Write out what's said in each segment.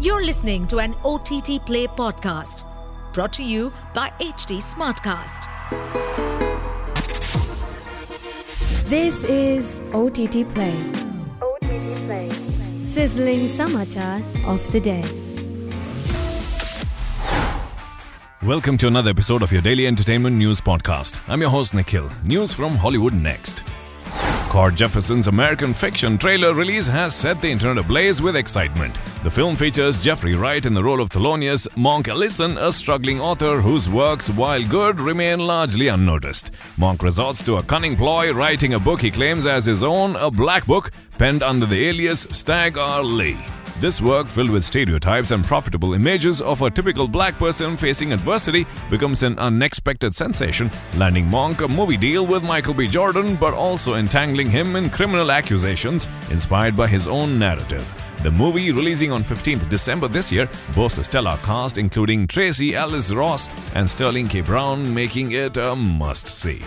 You're listening to an OTT Play podcast brought to you by HT Smartcast. This is OTT Play. OTT Play. Sizzling Samachar of the day. Welcome to another episode of your daily entertainment news podcast. I'm your host Nikhil. News from Hollywood next. Cord Jefferson's American Fiction trailer release has set the internet ablaze with excitement. The film features Jeffrey Wright in the role of Thelonious Monk Ellison, a struggling author whose works, while good, remain largely unnoticed. Monk resorts to a cunning ploy, writing a book he claims as his own, a black book, penned under the alias Stagg R. Leigh. This work, filled with stereotypes and profitable images of a typical black person facing adversity, becomes an unexpected sensation, landing Monk a movie deal with Michael B. Jordan, but also entangling him in criminal accusations inspired by his own narrative. The movie, releasing on 15th December this year, boasts a stellar cast including Tracee Ellis Ross and Sterling K. Brown, making it a must see.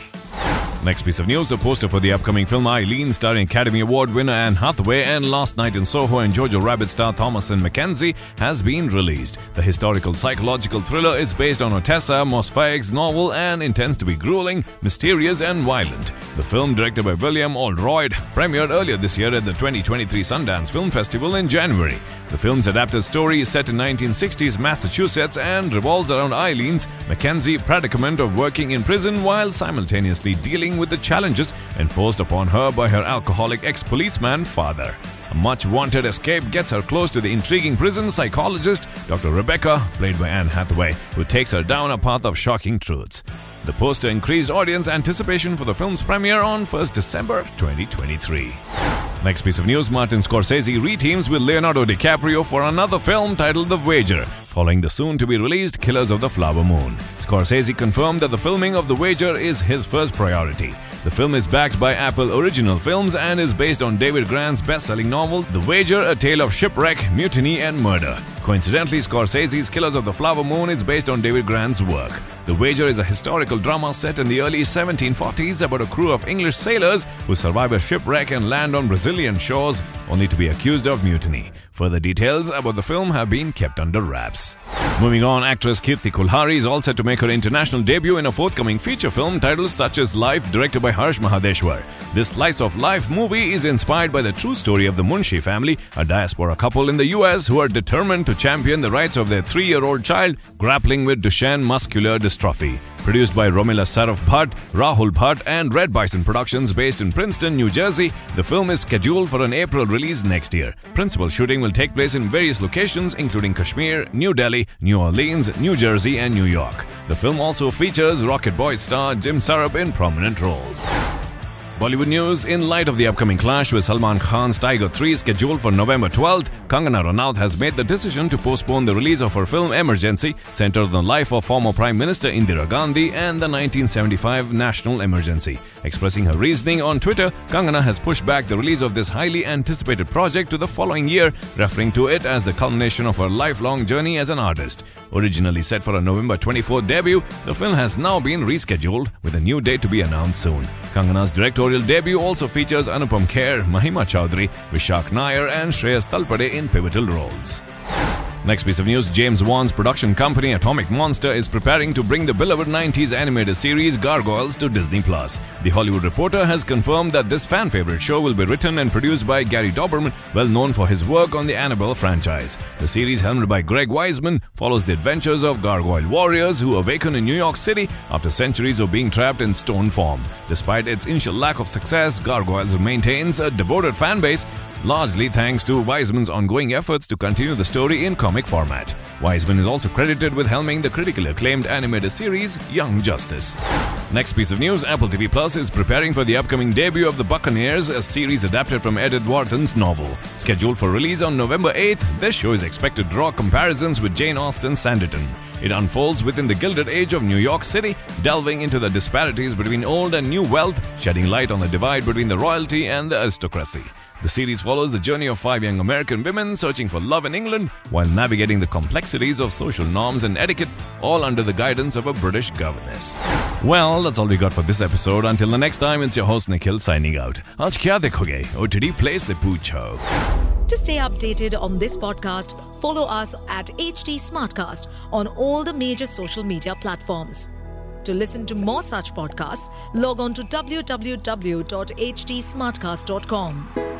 Next piece of news a poster for the upcoming film Eileen, starring Academy Award winner Anne Hathaway and Last Night in Soho and Jojo Rabbit star Thomasin McKenzie, has been released. The historical psychological thriller is based on Ottessa Moshfegh's novel and intends to be grueling, mysterious, and violent. The film, directed by William Oldroyd, premiered earlier this year at the 2023 Sundance Film Festival in January. The film's adapted story is set in 1960s Massachusetts and revolves around Eileen's McKenzie predicament of working in prison while simultaneously dealing with the challenges enforced upon her by her alcoholic ex-policeman father. A much wanted escape gets her close to the intriguing prison psychologist, Dr. Rebecca, played by Anne Hathaway, who takes her down a path of shocking truths. The poster increased audience anticipation for the film's premiere on 1st December 2023. Next piece of news Martin Scorsese reteams with Leonardo DiCaprio for another film titled The Wager, following the soon to be released Killers of the Flower Moon. Scorsese confirmed that the filming of The Wager is his first priority. The film is backed by Apple Original Films and is based on David Grann's best selling novel, The Wager A Tale of Shipwreck, Mutiny, and Murder. Coincidentally, Scorsese's Killers of the Flower Moon is based on David Grann's work. The Wager is a historical drama set in the early 1740s about a crew of English sailors who survive a shipwreck and land on Brazilian shores only to be accused of mutiny. Further details about the film have been kept under wraps. Moving on, actress Kirti Kulhari is all set to make her international debut in a forthcoming feature film titled Such as Life, directed by Harsh Mahadeshwar. This slice of life movie is inspired by the true story of the Munshi family, a diaspora couple in the US who are determined to champion the rights of their three year old child grappling with Duchenne muscular dystrophy. Produced by Romila Saraf Bhatt, Rahul Bhatt, and Red Bison Productions based in Princeton, New Jersey, the film is scheduled for an April release next year. Principal shooting will take place in various locations including Kashmir, New Delhi, New Orleans, New Jersey, and New York. The film also features Rocket Boy star Jim Sarbh in prominent roles. Bollywood news In light of the upcoming clash with Salman Khan's Tiger 3 scheduled for November 12th, Kangana Ranaut has made the decision to postpone the release of her film Emergency, centered on the life of former Prime Minister Indira Gandhi and the 1975 national emergency. Expressing her reasoning on Twitter, Kangana has pushed back the release of this highly anticipated project to the following year, referring to it as the culmination of her lifelong journey as an artist. Originally set for a November 24 debut, the film has now been rescheduled with a new date to be announced soon. Kangana's directorial debut also features Anupam Kher, Mahima Chaudhry, Vishak Nair, and Shreyas Talpade in pivotal roles. Next piece of news James Wan's production company Atomic Monster is preparing to bring the beloved 90s animated series Gargoyles to Disney Plus. The Hollywood Reporter has confirmed that this fan favorite show will be written and produced by Gary Dauberman, well known for his work on the Annabelle franchise. The series, helmed by Greg Weisman, follows the adventures of gargoyle warriors who awaken in New York City after centuries of being trapped in stone form. Despite its initial lack of success, Gargoyles maintains a devoted fan base largely thanks to Weisman's ongoing efforts to continue the story in comic format. Weisman is also credited with helming the critically acclaimed animated series Young Justice. Next piece of news Apple TV Plus is preparing for the upcoming debut of The Buccaneers, a series adapted from Edward Wharton's novel. Scheduled for release on November 8th, this show is expected to draw comparisons with Jane Austen's Sanditon. It unfolds within the Gilded Age of New York City, delving into the disparities between old and new wealth, shedding light on the divide between the royalty and the aristocracy. The series follows the journey of five young American women searching for love in England while navigating the complexities of social norms and etiquette, all under the guidance of a British governess. Well, that's all we got for this episode. Until the next time, it's your host Nikhil signing out. Aaj kya dekhoge? OTT Play se poocho. To stay updated on this podcast, follow us at HT Smartcast on all the major social media platforms. To listen to more such podcasts, log on to www.htsmartcast.com.